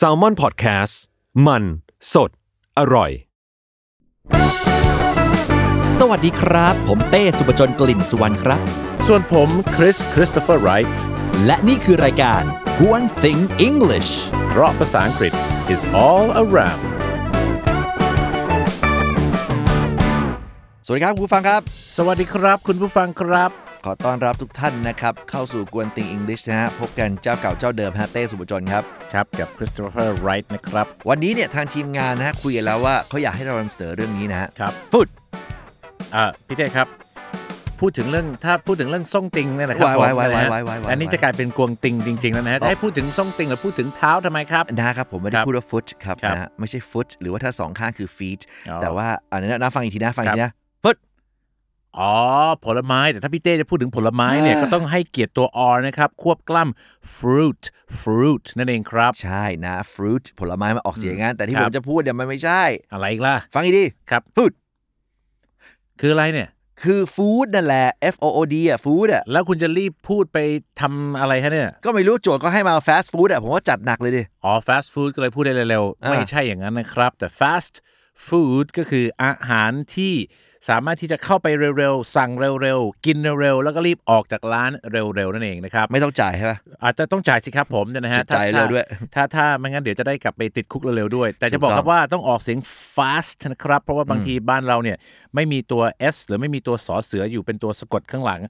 s a l ม o n PODCAST มัน สด อร่อย สวัสดีครับ ผมเต้สุปจนกลิ่นสุวรรณครับ ส่วนผมคริสคริสโตเฟอร์ไรท์และนี่คือรายการ One Thing English เพราะภาษาอังกฤษ is all around สวัสดีครับคุณผู้ฟังครับ สวัสดีครับ คุณผู้ฟังครับ ขอต้อนรับทุกท่านนะครับ เข้าสู่กวนติง English นะฮะ พบกันเจ้าเก่าเจ้าเดิมฮะเต้สุปจนครับ ครับกับคริสโตเฟอร์ไรท์นะครับ วันนี้เนี่ยทางทีมงานนะฮะคุยกันแล้วว่าเขาอยากให้เรานำเสนอเรื่องนี้นะฮะครับฟุตอ่าพี่เต้ครับ พูดถึงเรื่องถ้าพูดถึงเรื่องส่งติงเนี่ยนะครับวายวายผมนะฮะวายวายวายอันนี้จะกลายเป็นกวงติงจริงๆแล้วนะฮะอ๋อให้พูดถึงส่งติงหรือพูดถึงเท้าทำไมครับนะครับผมไม่ได้ครับพูดว่าฟุตครับครับนะฮะไม่ใช่ฟุตหรือว่าถ้าสองข้างคือ feet อ๋อแต่ว่าอันนี้นะฟังอีกทีนะฟังอีกครับทีนะฟุต อ๋อ ผลไม้แต่ถ้าพี่เต้จะพูดถึงผลไม้เนี่ยอ่าก็ต้องให้เกียรติตัว r นะครับ ควบกล้ำ fruit fruit นั่นเองครับ ใช่นะ fruit ผลไม้มาออกเสียงงั้น แต่ที่ครัผบมจะพูดเนี่ยมันไม่ใช่ อะไรอีกล่ะ ฟังอีกทีครับ food คืออะไรเนี่ย คือ food นั่นแหละ F O O D อะ food อะแล้วคุณจะรีบพูดไปทำอะไรคะเนี่ย ก็ไม่รู้โจทย์ก็ให้มา fast food อะผมว่าจัดหนักเลยดิ อ๋อ fast food ก็เลยพูดได้เร็วๆอ่าไม่ใช่อย่างนั้นนะครับ แต่ fast food ก็คืออาหารที่ สามารถที่จะเข้าไปเร็วๆ สั่งเร็วๆ กินเร็วๆ แล้วก็รีบออกจากร้านเร็วๆ นั่นเองนะครับ ไม่ต้องจ่ายใช่ป่ะอาจจะต้องจ่ายสิครับผมเนี่ยนะฮะจ่ายถ้เร็วด้วย ถ้าถ้าไม่งั้นเดี๋ยวจะได้กลับไปติดคุกเร็วๆ ด้วย แต่จะบอกถูกคต้รัอบงว่าต้องออกเสียง fast นะครับ เพราะว่าบางทีบ้านเราเนี่ยไม่มีตัว s หรือไม่มีตัวสอเสืออยู่เป็นตัวสะกดข้างหลัง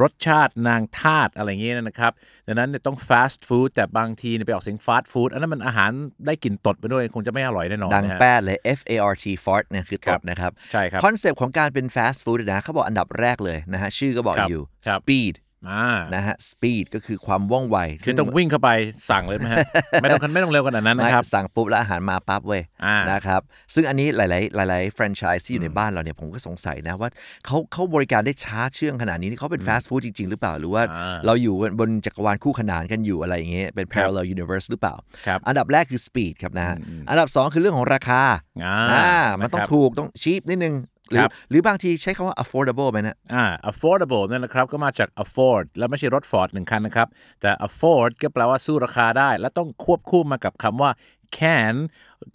รสชาตินางทาตอะไรอย่างเงี้ยนะครับ ดังนั้นเนี่ยต้อง fast food แต่บางทีเนี่ยไปออกเสียง fast food อันนั้นมันอาหารได้กลิ่นตดไปด้วยคงจะไม่อร่อยแน่นอนดังนะฮะแป้ดเลย F A R T fart เนี่ยคือคตรับดนะครับใช่ครับคอนเซปต์ของการเป็น fast food นะเขาบอกอันดับแรกเลยนะฮะชื่อก็บอกครับอยู่ ครับ speed อ่านะฮะ speed ก็คือความว่องไวคือต้องวิ่งเข้าไปสั่งเลยไหมฮะ ไม่ต้องไม่ต้องเร็วขนาดนั้นไม่นะครับสั่งปุ๊บแล้วอาหารมาปั๊บเว้ยอ่าน นะครับ ซึ่งอันนี้หลาย ๆ หลาย ๆ แฟรนไชส์ที่อยู่ในบ้านเราเนี่ยผมก็สงสัยนะว่าเขาเขาบริการได้ช้าเชื่องขนาดนี้นี่เขาเป็น fast food จริง ๆ หรือเปล่า หรือว่าอ่าเราอยู่บนจักรวาลคู่ขนานกันอยู่อะไรอย่างเงี้ยเป็น parallel universe หรือเปล่า ครับอันดับแรกคือ speed ครับนะฮะอันดับ2คือเรื่องของราคาอ่าอ่ามันต้องนะครับ ถูกต้องชีพนิดนึง หรือครับหรือบางทีใช้คำว่า affordable ไหมนะอ่า affordable นั่นนะครับก็มาจาก afford แล้วไม่ใช่รถ Ford หนึ่งคันนะครับ แต่ afford ก็แปลว่าสู้ราคาได้ และต้องควบคู่มากับคำว่า can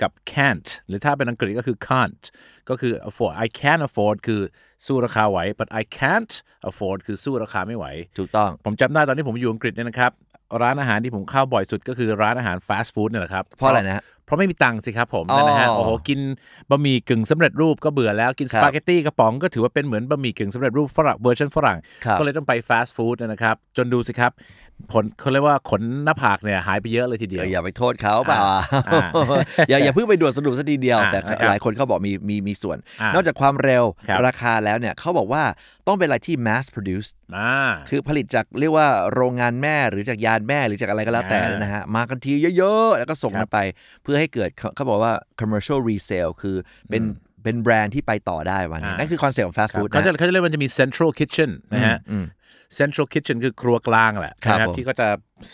กับ can't หรือถ้าเป็นอังกฤษก็คือ can't ก็คือ afford I can afford คือสู้ราคาไหว but I can't afford คือสู้ราคาไม่ไหว ถูกต้อง ผมจำได้ตอนที่ผมอยู่อังกฤษเนี่ยนะครับ ร้านอาหารที่ผมเข้าบ่อยสุดก็คือร้านอาหารฟาสต์ฟู้ดเนี่ยแหละครับ เพราะอะไรนะฮะ เพราะไม่มีตังค์สิครับผมอ๋อนะฮะโอ้โหกินบะหมี่กึ่งสำเร็จรูปก็เบื่อแล้วกินคสรับปาเกตตี้กระป๋องก็ถือว่าเป็นเหมือนบะหมี่กึ่งสำเร็จรูปฝรั่งเวอร์ชันฝรั่งครับก็เลยต้องไปฟาสต์ฟู้ดนะครับ จนดูสิครับผลเขาเรียกว่าขนหน้าผากเนี่ยหายไปเยอะเลยทีเดียวเอออย่าไปโทษเขาเปล่าอ่าอย่าอย่าเพิ่งไปด่วนสรุปซะทีเดียวอ่าแต่นะครับหลายคนเขาบอกมีมีมีส่วนอ่านนอกจากความเร็วครับราคาแล้วเนี่ยเขาบอกว่าต้องเป็นอะไรที่ mass produced อ่าคือผลิตจากเรียกว่าโรงงานแม่หรือจากยานแม่หรือจากอะไรก็แล้วแต่อ่านนะฮะมากันทีเยอะๆ แล้วก็ส่งครับกันไปเพื่อให้เกิดเขาเขาบอกว่า commercial resale คือเป็นเป็นแบรนด์ที่ไปต่อได้วันนี้อ่านั่นั่นคือคอนเซ็ปต์ของ fast ครับ food เขาจะนะเขาจะเรียกว่ามันจะมี central kitchen นะฮะ central kitchen คือครัวกลางแหละครับนะผมที่ก็จะ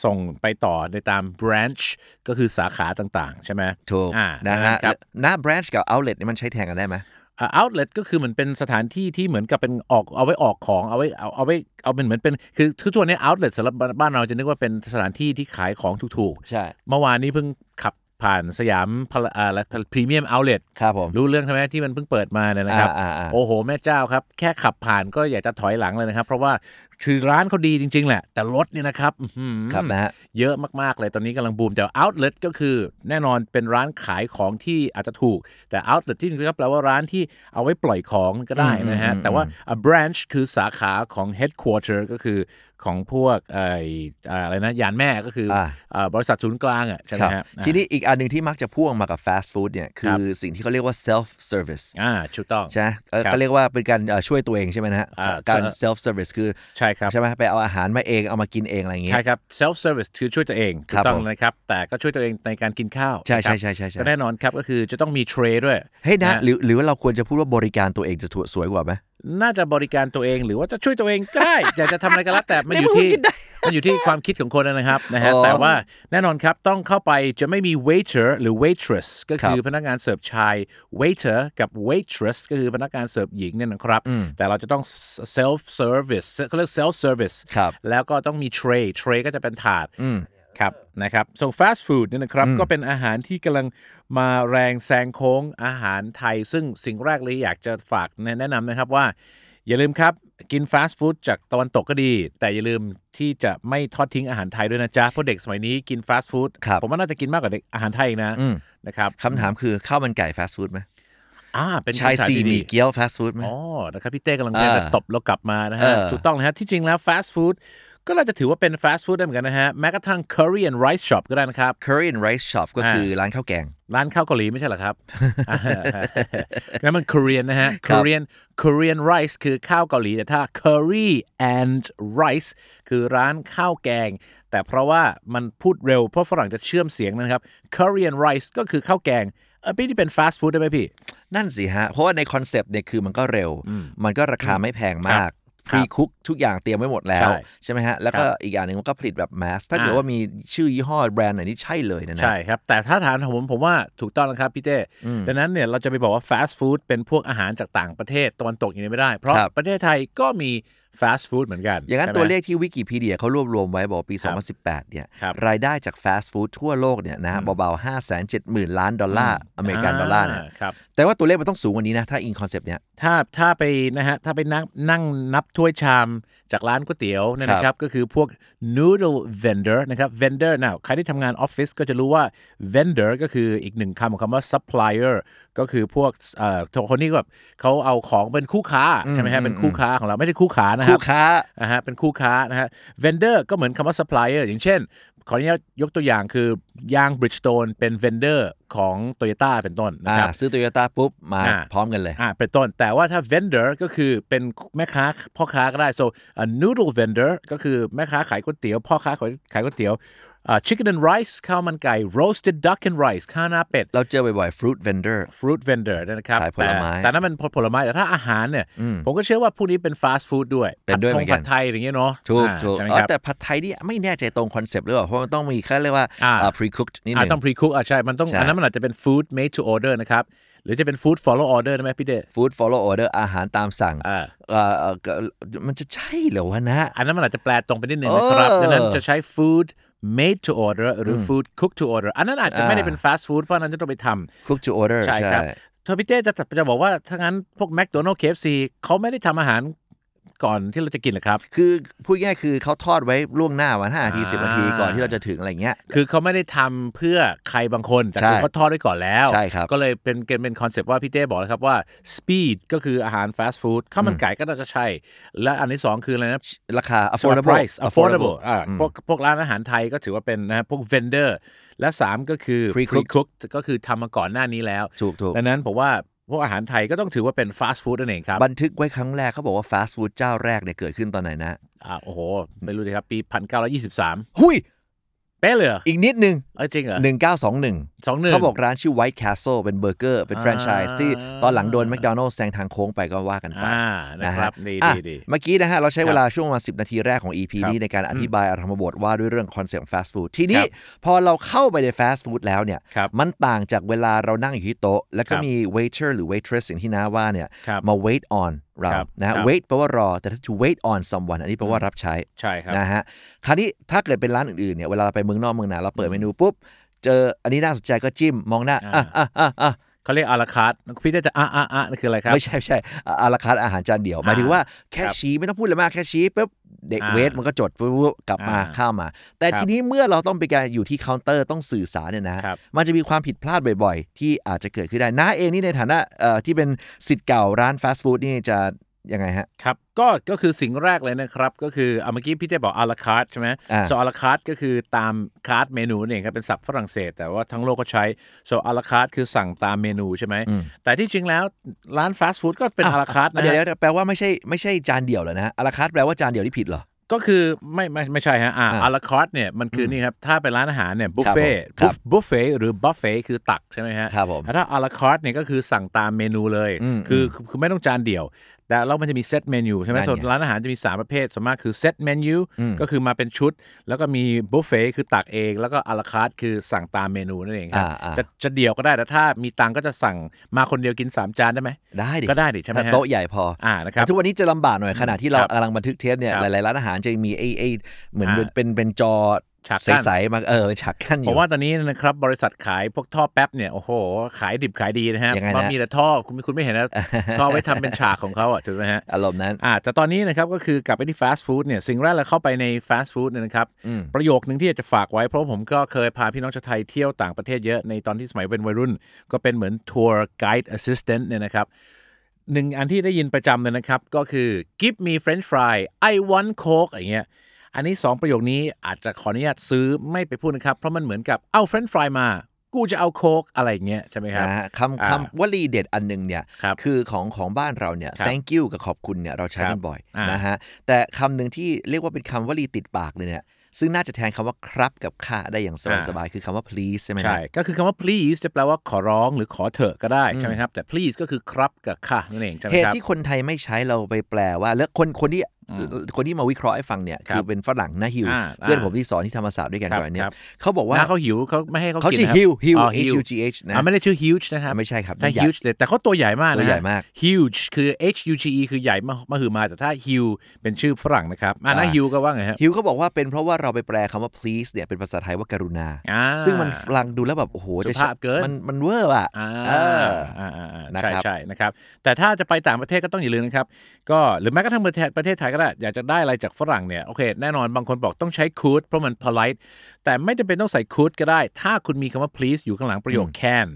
ส่งไปต่อในตาม branch ก็คือสาขาต่างๆ ใช่ไหมถูกอ่านะฮะครับณ branch กับ outlet นี่มันใช้แทนกันได้ไหมอ่า outlet ก็คือเหมือนเป็นสถานที่ที่เหมือนกับเป็นออกเอาไว้ออกของเอาไว้เอาเอาไว้เอาเป็นเหมือนเป็นคือทุกตัวนี้ outlet สำหรับบ้านเราจะนึกว่าเป็นสถานที่ที่ขายของถูกใช่ๆเมื่อวานนี้เพิ่งขับ ผ่านสยามพลอ่าและพรีเมียมเอาท์เล็ตครับผมรู้เรื่องใช่ไหมที่มันเพิ่งเปิดมาเนี่ยนะครับอ่าอ่าอ่าโอ้โห แม่เจ้าครับ แค่ขับผ่านก็อยากจะถอยหลังเลยนะครับ เพราะว่าคือร้านเขาดีจริง ๆ แหละ แต่รถเนี่ยนะครับอื้อหือครับนะฮะเยอะมาก ๆ เลยตอนนี้กำลังบูมแต่ outlet ก็คือแน่นอนเป็นร้านขายของที่อาจจะถูก แต่ outlet ที่นี่ก็แปลว่าร้านที่เอาไว้ปล่อยของก็ได้นะฮะแต่ว่า a branch คือสาขาของ headquarter ก็คือ ของพวกไอ้อ่าอะไรนะยานแม่ก็คืออาอ่าบริษัทศูนย์กลางอะใช่ไหคมรับฮะทีนี้อีกอันหนึ่งที่มักจะพ่วงมากับ fast food เนี่ยคืครัอบสิ่งที่เขาเรียกว่า self service อ่าถูกต้องใช่ไหมเอ่อครับก็เรียกว่าเป็นการเอ่อช่วยตัวเองใช่ไหมนะฮะอ่าการใช่ self service คือใช่ช่ครับใช่ไหมไปเอาอาหารมาเองเอามากินเองอะไรอย่างเงี้ยใช่ครับ self service คือช่วยตัวเองคถูรับกต้องผมนะครับแต่ก็ช่วยตัวเองในการกินข้าวใช่นะครับใช่ใช่ใช่ก็แน่นอนครับก็คือจะต้องมีเทรย์ด้วยเฮ้ยนะหรือหรือว่าเราควรจะพูดว่าบริการตัวเองจะถูกสวยกว่าไหม น่าจะบริการตัวเองหรือว่าจะช่วยตัวเองก็ได้อยากจะทำอะไรก็แล้วแต่มันอยู่ในเมื่อที่มันคิดได้มันอยู่ที่ความคิดของคนนะครับนะฮะอ๋อแต่ว่าแน่นอนครับต้องเข้าไปจะไม่มี waiter หรือ waitress ก็คือครับพนักงานเสิร์ฟชาย waiter กับ waitress ก็คือพนักงานเสิร์ฟหญิงเนี่ยนะครับ แต่เราจะต้อง self service เขาเรียก self service ครับแล้วก็ต้องมี tray tray ก็จะเป็นถาด ครับนะครับ so fast food เนี่ยนะครับก็เป็นอาหารที่กำลังมาแรงแซงโค้งอาหารไทย ซึ่งสิ่งแรกเลยอยากจะฝากแนะนำนะครับว่า อย่าลืมครับ กินฟาสต์ฟู้ดจากตะวันตกก็ดี แต่อย่าลืมที่จะไม่ทอดทิ้งอาหารไทยด้วยนะจ๊ะเพราะเด็กสมัยนี้กินฟาสต์ฟู้ดครับผมว่าน่าจะกินมากกว่าเด็กอาหารไทยอีกนะนะครับคำถามคือข้าวมันไก่ฟาสต์ฟู้ดไหมอ่าเป็นชายคำถามสี่ที่หดีมี่เกี๊ยวฟาสต์ฟู้ดไหมอ๋อนะครับพี่เต้กำลังเรียนเออแต่ตบเรากลับมานะฮะเออถูกต้องนะฮะที่จริงแล้วฟาสต์ฟู้ด ก็น่าจะถือว่าเป็นฟาสต์ฟู้ดได้เหมือนกันนะฮะ แม้กระทั่ง curry and rice shop ก็ได้นะครับ curry and rice shop ก็คือร้านข้าวแกง ร้านข้าวเกาหลีไม่ใช่เหรอครับนั่นมัน Korean นะฮะ Korean Korean rice คือข้าวเกาหลี แต่ถ้า curry and rice คือร้านข้าวแกง แต่เพราะว่ามันพูดเร็ว เพราะฝรั่งจะเชื่อมเสียงนะครับ curry and rice ก็คือข้าวแกงเออพี่ที่เป็นฟาสต์ฟู้ดได้ไหมพี่ นั่นสิฮะ เพราะว่าในคอนเซปต์เนี่ยคือมันก็เร็ว มันก็ราคาไม่แพงมากครับรีคุกทุกอย่างเตรียมไว้หมดแล้วใช่ใช่ไหมฮะ แล้วก็อีกอย่างหนึ่งมันก็ผลิตแบบ mass ถ้าเกิดอ่าว่ามีชื่อยี่ห้อแบรนด์ไหนนี่ใช่เลยนะนะใช่ครับ แต่ถ้าถามผมผมว่าถูกต้องแล้วครับพี่เต้ดังนั้นเนี่ยเราจะไปบอกว่าฟาสต์ฟู้ดเป็นพวกอาหารจากต่างประเทศตะวันตกอย่างนี้ไม่ได้ เพราะครับประเทศไทยก็มี ฟาสต์ฟู้ดเหมือนกัน อย่างนั้นใช่ไหมตัวเลขที่วิกิพีเดียเขารวบรวมไว้บอกปีครับ2018 เนี่ยครับรายได้จากฟาสต์ฟู้ดทั่วโลกเนี่ยนะเบาๆ 5 7 0 0 0 0 ล้านดอลลาร์อเมริกันดอลลาร์เนี่ยครับแต่ว่าตัวเลขมันต้องสูงกว่านี้นะ ถ้าอิงคอนเซปต์เนี้ยถ้าถ้าไปนะฮะถ้าไปนั่งนั่งนับถ้วยชามจากร้านก๋วยเตี๋ยวเนยนะครับ ก็คือพวก noodle vendor นะครับ vendor นะใครที่ทำงานออฟฟิศก็จะรู้ว่า vendor ก็คืออีกหนึ่งคำของคำว่า supplier ก็คือพวกเอ่อคนนี้แบบเขาเอาของเป็นคู่ค้าใช่ไหมฮะเป็นคู่ค้าของเราไม่ใช่คู่ขานะคคู่รับค้านะฮะเป็นคู่ค้านะฮะ vendor ก็เหมือนคำว่า supplier อย่างเช่น ขออนุญาตยกตัวอย่างคือยาง Bridgestone เป็น vendor ของ Toyota เป็นต้นนะอ่าครับซื้อโตโยต้าปุ๊บมาอ่าพร้อมกันเลยอ่าเป็นต้น แต่ว่าถ้า vendor ก็คือเป็นแม่ค้าพ่อค้าก็ได้ so a noodle vendor ก็คือแม่ค้าขายก๋วยเตี๋ยวพ่อค้าขายขายก๋วยเตี๋ยวอ่า chicken and rice ข้าวมันไก่ roasted duck and rice ข้าวหน้าเป็ด เราเจอบ่อยๆ fruit vendor fruit vendor นะครับขายผลไม้แต่แต่นั้นมันผลไม้แต่ถ้าอาหารเนี่ยผมก็เชื่อว่าพวกนี้เป็น fast food ด้วยเป็นด้วยผัเหมือนกันผัดไทยอย่างเงี้ยเนาะถูกอ่าถูกใช่ไหมอ๋อครับแต่ผัดไทยนี่ไม่แน่ใจตรงคอนเซปต์หรือเปล่าเพราะมันต้องมีแค่เรียกว่าอ่าอ่า pre cooked นิดหอ่านึ่งต้อง pre cook อะใช่มันต้องใช่อันนั้นมันอาจจะเป็น food made to order นะครับหรือจะเป็น food follow order ได้ไหมพี่เดช food follow order อาหารตามสั่งอ่าเอ่อเอ่อก็มันจะใช่เหรอวะนะ อันนั้นมันอาจจะแปลตรงไปนิดนึงนะครับเออดังนั้นจะใช้ food made to order หรือ food cook to order อันนั้นอาจจะไม่ได้เป็นอ่า fast food เพราะอันนั้นจะต้องไปทำ cook to order ใช่ครับถ้าพี่เต้จะจะบอกว่าถ้างั้นพวก McDonald KFC เขาไม่ได้ทำอาหาร ก่อนที่เราจะกินเหรอครับ คือพูดง่ายๆคือเขาทอดไว้ล่วงหน้าวันห้านาทีอ่าสิบนาทีก่อนที่เราจะถึงอะไรเงี้ย คือเขาไม่ได้ทำเพื่อใครบางคนแต่ใช่คือเขาทอดไว้ก่อนแล้วใช่ครับก็เลยเป็นเป็นเป็นคอนเซปต์ว่าพี่เต้บอกแล้วครับว่า speed ก็คืออาหาร fast food ข้าวมันไก่ก็น่าจะใช่ และอันที่สองคืออะไรนะราคา affordable affordable price affordable อ่าพวกพวกร้านอาหารไทยก็ถือว่าเป็นนะฮะพวก vendor และสามก็คือ Pre-cooked pre-cooked ก็คือทำมาก่อนหน้านี้แล้วถูกถูกดังนั้นผมว่า พวกอาหารไทยก็ต้องถือว่าเป็น fast food นั่นเองครับบันทึกไว้ครั้งแรกเขาบอกว่า fast food เจ้าแรกเนี่ยเกิดขึ้นตอนไหนนะอ่าโอ้โห ไม่รู้เลยครับ ปี 1923 หุยเป๊ะเลยเหรออีกนิดนึงเอ้ยจริงเหรอ1921 สองหนึ่งเขาบอกร้านชื่อ White Castle เป็นเบอร์เกอร์ เป็นแฟรนไชส์ที่ตอนหลังโดน McDonald's แซงทางโค้งไปก็ว่ากันไปอ่านะครับดีอะดีดีเมื่อกี้นะฮะ เราใช้เวลาช่วงประมาณ10 นาทีแรกของ EP ครับนี้ในการอธิบายอารัมภบทว่าด้วยเรื่องคอนเซ็ปต์ fast food ทีนี้ครับพอเราเข้าไปใน fast food แล้วเนี่ยครับมันต่างจากเวลาเรานั่งอยู่ที่โต๊ะ แล้วก็ครับมี waiter หรือ waitress อย่างที่น้าว่าเนี่ยครับมา wait on เราครับนะฮะครับ wait แปลว่ารอ แต่ถ้า to wait on someone อันนี้แปลว่ารับใช้ใช่ครับนะฮะคราวนี้ถ้าเกิดเป็นร้านอื่นๆเนี่ยเวลาเราไปเมืองนอกเมืองนาเราเปิดเมนูปุ๊บ เจออันนี้น่าสนใจก็จิ้มมองหน้าอะอะอะอะเขาเรียก à la carte พี่เต้จะอะอะอะนั่นคืออะไรครับ ไม่ใช่ไม่ใช่อะ à la carte อาหารจานเดียวหมายถึงว่าแค่ครับชี้ไม่ต้องพูดเลยมากแค่ชี้ปุ๊บเด็กอ่า wait มันก็จดปุ๊บกลับมาอ่าเข้ามา แต่ครับทีนี้เมื่อเราต้องไปการอยู่ที่เคาน์เตอร์ต้องสื่อสารเนี่ยนะครับมันจะมีความผิดพลาดบ่อย ๆ ที่อาจจะเกิดขึ้นได้น้าเองนี่ในฐานะเอ่อที่เป็นศิษย์เก่าร้านฟาสต์ฟู้ดนี่จะ ยังไงฮะ ครับ ก็ก็คือสิ่งแรกเลยนะครับ ก็คือเอาเมื่อกี้พี่เต้บอก à la carte ใช่ไหมอ่า so อาราคาร์ก็คือตามคาร์ดเมนูนี่เองครับเป็นศัพท์ฝรั่งเศส แต่ว่าทั้งโลกก็ใช้ so อาราคาร์คือสั่งตามเมนูใช่ไหมแต่ที่จริงแล้วร้านฟาสต์ฟู้ดก็เป็น à la carte นะเดี๋ยวฮะ เดี๋ยวแปลว่าไม่ใช่ไม่ใช่จานเดียวเหรอนะ à la carte แปลว่าจานเดียวที่ผิดเหรอ ก็คือไม่ไม่ไม่ใช่ฮะอ่าอ่า à la carte เนี่ยมันคือนี่ครับ ถ้าเป็นร้านอาหารเนี่ยบุฟเฟ่ครับผมบุฟเฟ่หรือบัฟเฟ่คือตักใช่ไหมฮะครับผมแล้วถ้า à la carte เนี่ยก็คือสั่งตามเมนูเลย คือคือคือไม่ต้องจานเดียว แต่แล้วมันจะมีเซตเมนูใช่ไหมนั่นไงส่วนร้านอาหารจะมี 3 ประเภทส่วนมากคือเซตเมนูก็คือมาเป็นชุด แล้วก็มีบุฟเฟ่คือตักเอง แล้วก็อาราคาร์คือสั่งตามเมนูนั่นเองครับอ่าอ่า จะจะเดี่ยวก็ได้แต่ถ้ามีตังค์ก็จะสั่งมาคนเดียวกินสามจานได้ไหม ได้ดิก็ได้ดิใช่ไหมถ้าฮะโต๊ะใหญ่พออ่านะครับทุกวันนี้จะลำบากหน่อยขณะที่เราครับกำลังบันทึกเทปเนี่ยครับหลายๆร้านอาหารจะมีไอ้ไอ้เหมือนอ่าเป็นเป็นเป็นจอ ฉากกั้นใสๆมาเออฉากกั้นอผยู่มว่าตอนนี้นะครับบริษัทขายพวกท่อแป๊บเนี่ยโอ้โห ขายดิบขายดีนะฮะยังไงนะเพราะมีแต่ท่อคุณคุณไม่เห็นนะท่อไว้ทำเป็นฉากของเขาอะถูกไหมฮะอารมณ์นั้นอ่าแต่ตอนนี้นะครับก็คือกลับไปที่ฟาสต์ฟู้ดเนี่ยสิ่งแรกเราเข้าไปในฟาสต์ฟู้ดเนี่ยนะครับประโยคนึงที่อยากจะฝากไว้เพราะผมก็เคยพาพี่น้องชาวไทยเที่ยวต่างประเทศเยอะในตอนที่สมัยเป็นวัยรุ่น ก็เป็นเหมือน tour guide assistant เนี่ยนะครับหนึ่งอันที่ได้ยินประจำเลยนะครับ ก็คือ give me french fry I want coke อย่างเงี้ย อันนี้สองประโยคนี้อาจจะขออนุญาตซื้อไม่ไปพูดนะครับ เพราะมันเหมือนกับเอาเฟรนช์ฟรายมา กูจะเอาโค้กอะไรอย่างเงี้ยใช่ไหมครับนะฮะอ่าคำคำวลีเด็ดอันหนึ่งเนี่ยครับอของของบ้านเราเนี่ยครับ thank you กับขอบคุณเนี่ยเราใช้ครักับนบ่อยอ่านนะฮะแต่คำหนึ่งที่เรียกว่าเป็นคำวลีติดปากเลยเนี่ยซึ่งน่าจะแทนคำว่าครับกับค่าได้อย่างสบายๆคือคำว่า please ใช่ไหมนะใช่ ก็คือคำว่า please จะแปลว่าขอร้องหรือขอเถอะก็ได้ใช่ไหมครับ แต่ please ก็คือครับกับค่ะนั่นเองใช่ไหมเหตุครับที่คนไทยไม่ใช้เราไปแปลว่า แล้วคนคนที่ คนที่มาวิเคราะห์ให้ฟังเนี่ยครับคือเป็นฝรั่งนะฮิวอ่าเพื่อนอ่าผมที่สอนที่ธรรมศาสตร์ด้วยกันครับก่อนเนี่ยครับเขาบอกว่าน้าเขาฮิวเขาไม่ให้เขาเขากินชื่อนะครับฮิวฮิวอ๋อ H U G H นะอ่าไม่ได้ชื่อ huge นะครับไม่ใช่ครับถ้าใหญ่ huge แต่เขาตัวใหญ่มากนะตัวใหญ่มาก huge คือ H U G E คือใหญ่มามหือมาแต่ถ้า huge เป็นชื่อฝรั่งนะครับอ่าน้าอ่าฮิวก็ว่าไงฮะฮิวเขาบอกว่าเป็นเพราะว่าเราไปแปลคำว่า please เนี่ยเป็นภาษาไทยว่ากรุณาอ่าซึ่งมันฟังดูแล้วแบบโอ้โหสุภาพเกินมันมันเวอร์อะอ่าเอออ่าอ่าอ่านะใช่ครับใช่นะครับแต่ถ้าจะไปต่างประเทศก็ต้องอย่าลืมนะครับก็หรือแม้กระทั่งประเทศประเทศไทยก็ได้ อยากจะได้อะไรจากฝรั่งเนี่ยโอเคแน่นอนบางคนบอกต้องใช้ could เพราะมัน polite แต่ไม่จำเป็นต้องใส่ could ก็ได้ ถ้าคุณมีคำว่า please อยู่ข้างหลังประโยค can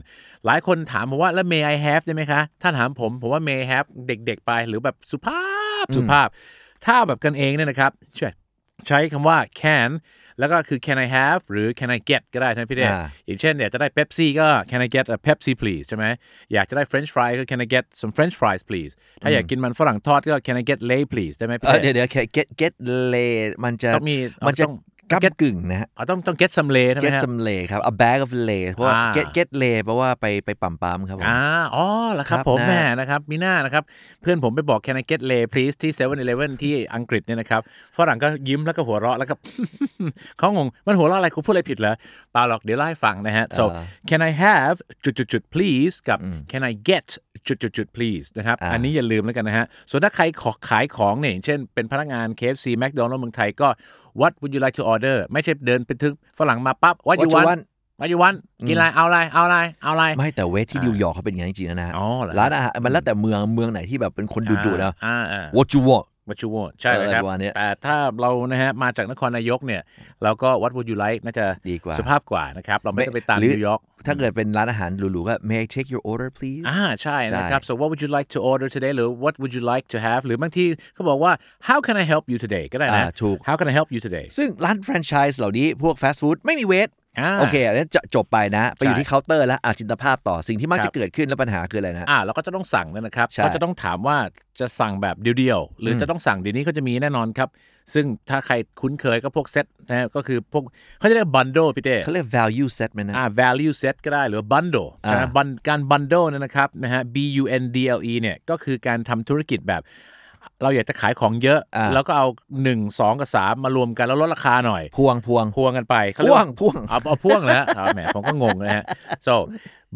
หลายคนถามผมว่าแล้ว may I have ได้ไหมคะ ถ้าถามผมผมว่า may I have เด็กๆไป หรือแบบสุภาพสุภาพ ถ้าแบบกันเองเนี่ยนะครับใช่ใช้คำว่า can แล้วก็คือ can I have หรือ can I get ก็ได้ใช่ไหมพี่เดชอ่าอย่างเช่นอยากจะได้เ e ปซี่ก็ can I get a Pepsi please ใช่ไหมอยากจะได้ French fry ก็ can I get some French fries please ถ้าอยากกินมันฝรั่งทอดก็ can I get lay please ได้ไหมพี่เออเดชเดี๋ยวเดี๋ยว get get lay มันจะต้องมีมันจะต้อง ก้ากึ่งนะฮะอ๋อต้องต้อง get some lay ใช่ไหม get ฮะ some lay ครับ a bag of lay เพราะว่า อ่า get get lay แปลว่าไปไปปั๊มปั๊มครับผม อ่าอ๋อแล้วครับครับผมนะแม่นะครับมีหน้านะครับ เพื่อนผมไปบอก can I get lay please ที่7 e เ e ่ e ที่อังกฤษเนี่ยนะครับฝรั่งก็ยิ้มแล้วก็หัวเราะแล้วก็ เขางง มันหัวเราะอะไรกูพูดอะไรผิดเหรอเปล่าหรอกเดี๋ยวเล่าให้ฟังนะฮะ so can I have จุดจุดจุด please กับ can I get จุดจุดจุด please นะครับ อันนี้อย่าลืมแล้วกันนะฮะ ส่วนถ้าใครขอขายของเนี่ยอย่างเช่นเป็นพนักงาน KFC McDonald's เมืองไทยก็ what would you like to order ไม่ใช่เดินไปถึงฝรั่งมาปั๊บ what What you you want want? what you want กินอะไรเอาอะไรเอาอะไรเอาอะไรไม่แต่เวทที่นิวยอร์กเขาเป็นอย่างนั้นจริงๆนะฮะอ๋อเหรอฮะร้านอาหารมันแล้วแต่เมืองเมืองไหนที่แบบเป็นคนดุๆนะอ่าอ่า what you want what you want ใช่เลยครับเออประมาณเนี้ยแต่ถ้าเรานะฮะมาจากนครนายกเนี่ยเราก็ what would you like น่าจะดีกว่าสุภาพกว่านะครับ เราไม่ต้องไปตามหรือนิวยอร์กถ้าเกิดเป็นร้านอาหารหรูๆก็ may I take your order please อ่าใช่นะครับใช่ so what would you like to order today หรือ what would you like to have หรือบางทีเขาบอกว่า how can I help you today ก็ได้นะอ่าถูก how can I help you today ซึ่งร้านแฟรนไชส์เหล่านี้พวกฟาสต์ฟู้ดไม่มีเวทอ่า โอเคอันนี้จะจบไปนะ ไปอยู่ใช่ที่เคาน์เตอร์แล้วอะจินตภาพต่อสิ่งที่มักครัจะบเกิดขึ้นแล้วปัญหาคืออะไรนะอ่าเราก็จะต้องสั่งเนยนะครับใช่ก็จะต้องถามว่าจะสั่งแบบเดียวๆหรืออจะต้องสั่งเดี๋ยวนี้เขาจะมีแน่นอนครับ ซึ่งถ้าใครคุ้นเคยก็พวกเซตนะฮะก็คือพวกเขาจะเรียก bundle พี่เต้เขาเรียก value set ไหมนะอ่า value set ก็ได้หรือ bundle ใช่ไหมอ่าบันการ bundle เนี่ยนะครับนะฮะ B U N D L E เนี่ยก็คือการทำธุรกิจแบบ เราอยากจะขายของเยอะอ่า แล้วก็เอา1 2กับ3มารวมกันแล้วลดราคาหน่อย พวงพวง พวงกันไปเขาพ่เรียกวว่างพ่วง เอาเอาพ่วงแล้วอ่าแหมผมก็งงนะฮะ so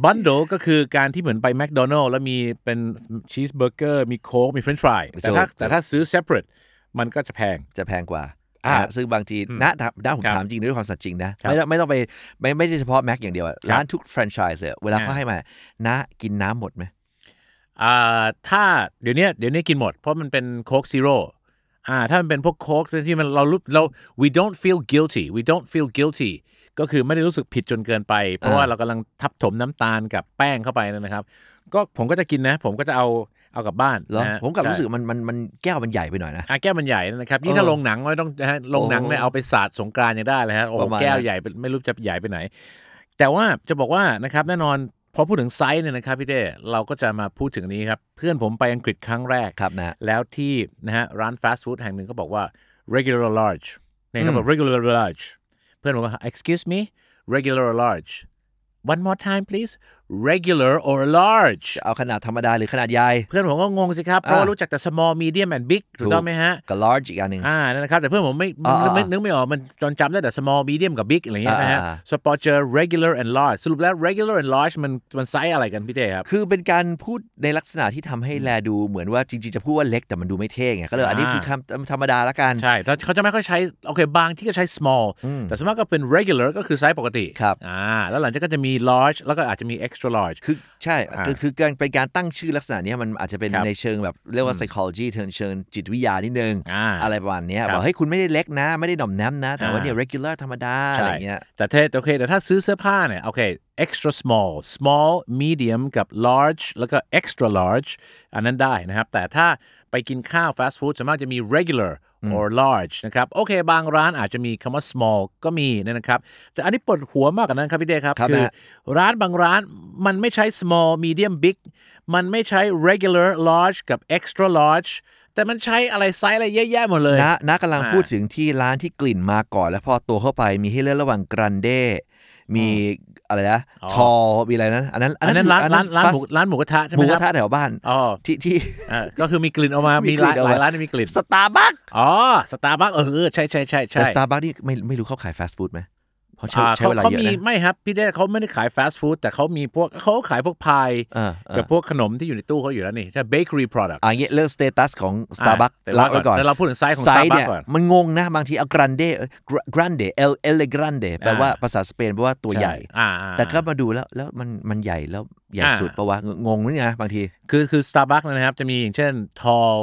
bundle ก็คือการที่เหมือนไป McDonald's แล้วมีเป็นชีสเบอร์เกอร์มีโค้กมีเฟรนช์ฟรายแต่ถ้าถูกแต่ถ้าซื้อ separate มันก็จะแพง จะแพงกว่าอ่านะซึ่งบางทีณณผมครับถามจริงด้วยความสัตย์จริงนะ ครับไม่ต้องไม่ต้องไปไม่ไม่ใช่เฉพาะแม็กอย่างเดียวอะร้านทุกแฟรนไชส์เวลาเขาให้มานะกินน้ำหมดไหม อ่าถ้าเดี๋ยวนี้เดี๋ยวนี้กินหมด เพราะมันเป็นโค้กซีโร่อ่าถ้ามันเป็นพวกโค้กที่มันเรารู้เรา we don't feel guilty we don't feel guilty ก็คือไม่ได้รู้สึกผิดจนเกินไป เพราะว่าเรากำลังทับถมน้ำตาลกับแป้งเข้าไปนะครับ ก็ผมก็จะกินนะ ผมก็จะเอาเอากลับบ้านเหรอนะฮะผมกลับใช่รู้สึกมันมันมันแก้วมันใหญ่ไปหน่อยนะ อะแก้วมันใหญ่นะครับยิ่งเออถ้าลงหนังไม่ต้องนะฮะลงหนังเนี่ยโอ้เอาไปสาดสงกรานต์ยังได้เลยฮะโอ้โหประมาณแก้วนั้นใหญ่เป็นไม่รู้จะใหญ่ไปไหน แต่ว่าจะบอกว่านะครับแน่นอน พอพูดถึงไซส์เนี่ยนะครับพี่เต้เราก็จะมาพูดถึงอันนี้ครับ เพื่อนผมไปอังกฤษครั้งแรกครับนะแล้วที่นะฮะร้านฟาสต์ฟู้ดแห่งหนึ่งก็บอกว่า regular large เนี่ยเขาบอก regular large เพื่อนผมว่า excuse me regular or large one more time please regular or large จะเอาขนาดธรรมดาหรือขนาดใหญ่ เพื่อนผมก็งงสิครับ เพราะว่าอ่ารู้จักแต่ small medium and big ถูกต้องไหมฮะ กับ large อีกอันหนึ่งอ่านั่นนะครับ แต่เพื่อนผมไม่อ่านึกไม่อ่านึกไม่ออกมันจนจำได้แต่ small medium กับ big อะไรเงี้ยนะฮะอ่าอ่าสปอร์เจอ regular and large สรุปแล้ว regular and large มันมันไซส์อะไรกันพี่เต้ครับ คือเป็นการพูดในลักษณะที่ทำให้แลดูเหมือนว่าจริงๆ จะพูดว่าเล็กแต่มันดูไม่เท่ไงก็เลยอันนี้อ่าคือคำธรรมดาละกันใช่แต่เขาจะไม่ค่อยใช้โอเคบางที่ก็ใช้ small แต่ส่วนมากก็เป็น regular ก็คือไซส์ปกติครับอ่าแล้วหลังจากนั้นก็จะมี large แล้วก็อาจจะมี extra large คือใช่อ่าคือคือการเป็นการตั้งชื่อลักษณะเนี้ยมันอาจจะเป็นครับในเชิงแบบเรียกว่า psychology เชิงเชิงจิตวิทยานิดนึงอ่าอะไรประมาณเนี้ยครับบอกเฮ้ยคุณไม่ได้เล็กนะ ไม่ได้หน่อมแนมนะ แต่ว่าอ่าเนี่ย regular ธรรมดาอะไรเงี้ยแต่เทโอเคแต่ถ้าซื้อเสื้อผ้าเนี่ยโอเค extra small small medium กับ large แล้วก็ extra large อันนั้นได้นะครับ แต่ถ้า ไปกินข้าว fast food ส่วนมากจะมี regular or large นะครับ โอเค บางร้านอาจจะมีคำว่า small ก็มีนะครับ แต่อันนี้ปวดหัวมากกว่านั้นครับพี่เด้ครับครับคือนะร้านบางร้านมันไม่ใช้ small medium big มันไม่ใช้ regular large กับ extra large แต่มันใช้อะไรไซส์อะไรเยอะแยะหมดเลยนะนะกำลังอ่าพูดถึงที่ร้านที่กลิ่นมาก่อน แล้วพอตัวเข้าไปมีให้เลือกระหว่าง grande มี อะไรนะอ๋อทอมีอะไรนั้นอันนั้นอันนั้นร้านร้านร้านหมู fast- ร้านหมูกระทะใช่ไหหมมูคกรับระทะแถวบ้านอ๋อที่ที่อ่าก็คือมีกลิ่นออกมามีหลายหลายร้านมีกลิ่นสตาร์บัคอ๋อสตาร์บัคเออใช่ใช่ใช่ใช่แต่สตาร์บัคนี่ไม่ไม่รู้เขาขายฟาสต์ฟู้ดไหม เพราะใช้อ่าใช้เขาเวลาเขาเยอะมีนะไม่ครับพี่เด้เขาไม่ได้ขายฟาสต์ฟู้ดแต่เขามีพวกเขาขายพวกพายเออเออกับพวกขนมที่อยู่ในตู้เขาอยู่แล้วนี่ใช่ bakery products อะเงี้ยเรื่อง status ของ Starbucks แต่ละว่าไว้ก่อนแต่เราพูดถึงไซส์ของไซส์เนี่ย Starbucks ก่อนมันงงนะ บางทีเอา grande เอ้ย grande el el grande แปลว่าภาษาสเปนแปลว่าตัวใหญ่อ่าอ่าแต่ก็มาดูแล้วแล้วมันมันใหญ่แล้วใหญ่อ่าสุดปะวะงงนี่นะบางทีคือคือ Starbucks นะครับจะมีอย่างเช่น tall